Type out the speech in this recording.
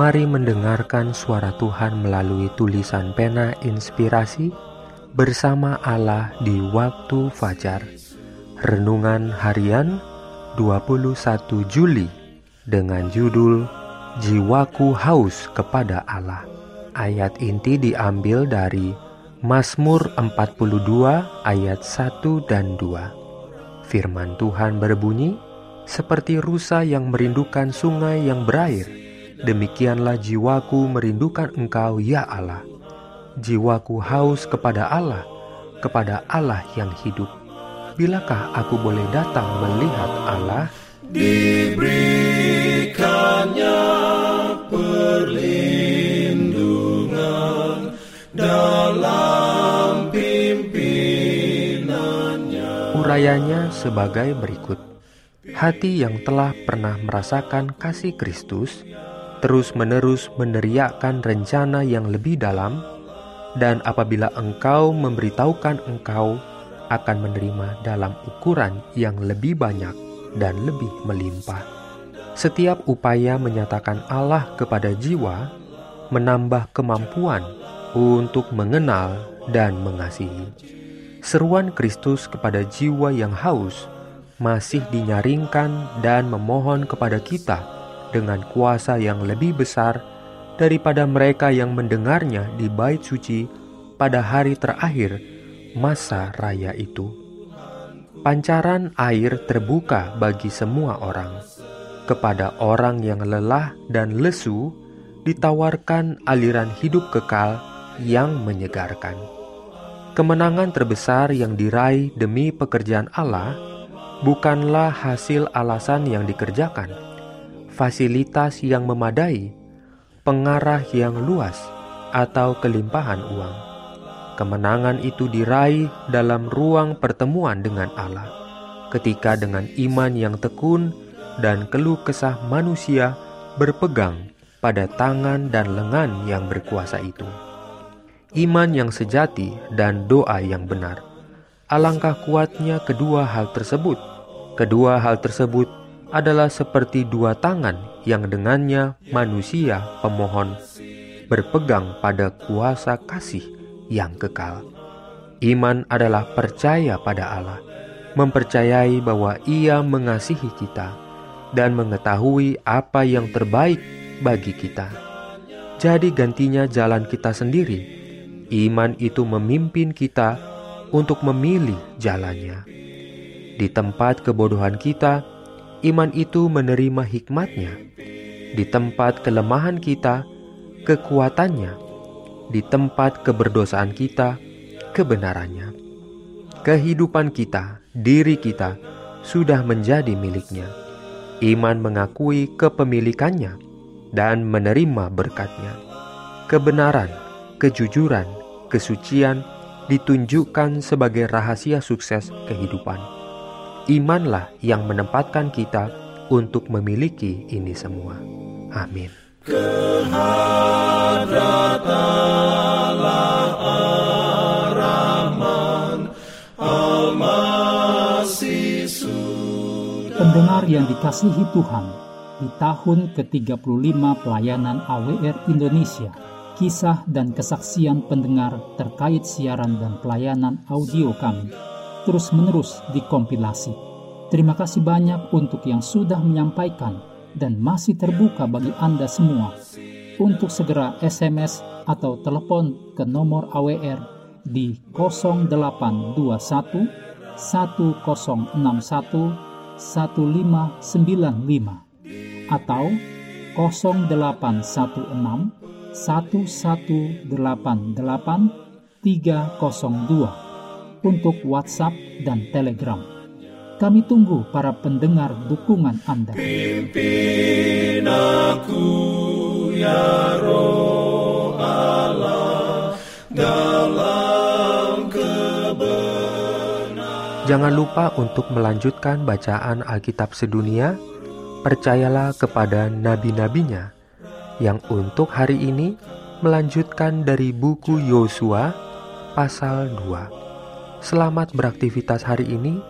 Mari mendengarkan suara Tuhan melalui tulisan pena inspirasi bersama Allah di waktu fajar. Renungan harian 21 Juli dengan judul Jiwaku haus kepada Allah. Ayat inti diambil dari Mazmur 42 ayat 1 dan 2. Firman Tuhan berbunyi, seperti rusa yang merindukan sungai yang berair, Demikianlah jiwaku merindukan Engkau, ya Allah. Jiwaku haus kepada Allah, kepada Allah yang hidup. Bilakah aku boleh datang melihat Allah? Diberikannya perlindungan dalam pimpinannya. Urayanya sebagai berikut. Hati yang telah pernah merasakan kasih Kristus terus-menerus meneriakkan rencana yang lebih dalam, dan apabila engkau memberitahukan engkau akan menerima dalam ukuran yang lebih banyak dan lebih melimpah. Setiap upaya menyatakan Allah kepada jiwa menambah kemampuan untuk mengenal dan mengasihi. Seruan Kristus kepada jiwa yang haus masih dinyaringkan dan memohon kepada kita dengan kuasa yang lebih besar daripada mereka yang mendengarnya di bait suci pada hari terakhir masa raya itu. Pancaran air terbuka bagi semua orang. Kepada orang yang lelah dan lesu, ditawarkan aliran hidup kekal yang menyegarkan. Kemenangan terbesar yang diraih demi pekerjaan Allah bukanlah hasil alasan yang dikerjakan, fasilitas yang memadai, pengarah yang luas, atau kelimpahan uang. Kemenangan itu diraih dalam ruang pertemuan dengan Allah, ketika dengan iman yang tekun dan keluh kesah manusia berpegang pada tangan dan lengan yang berkuasa itu. Iman yang sejati dan doa yang benar. Alangkah kuatnya kedua hal tersebut. Kedua hal tersebut adalah seperti dua tangan yang dengannya manusia pemohon berpegang pada kuasa kasih yang kekal. Iman adalah percaya pada Allah, mempercayai bahwa Ia mengasihi kita dan mengetahui apa yang terbaik bagi kita. Jadi gantinya jalan kita sendiri. Iman itu memimpin kita untuk memilih jalannya. Di tempat kebodohan kita, iman itu menerima hikmatnya. Di tempat kelemahan kita, kekuatannya. Di tempat keberdosaan kita, kebenarannya. Kehidupan kita, diri kita, sudah menjadi miliknya. Iman mengakui kepemilikannya dan menerima berkatnya. Kebenaran, kejujuran, kesucian ditunjukkan sebagai rahasia sukses kehidupan Imanlah yang menempatkan kita untuk memiliki ini semua. Amin. Pendengar yang dikasihi Tuhan, di tahun ke-35 pelayanan AWR Indonesia, kisah dan kesaksian pendengar terkait siaran dan pelayanan audio kami terus-menerus dikompilasi. Terima kasih banyak untuk yang sudah menyampaikan dan masih terbuka bagi Anda semua untuk segera SMS atau telepon ke nomor AWR di 0821 1061 1595 atau 0816 1188 302 untuk WhatsApp dan Telegram. Kami tunggu para pendengar dukungan Anda. Pimpin aku, ya roh Allah, dalam. Jangan lupa untuk melanjutkan bacaan Alkitab sedunia. Percayalah kepada nabi-nabinya yang untuk hari ini melanjutkan dari buku Yosua pasal 2. Selamat beraktivitas hari ini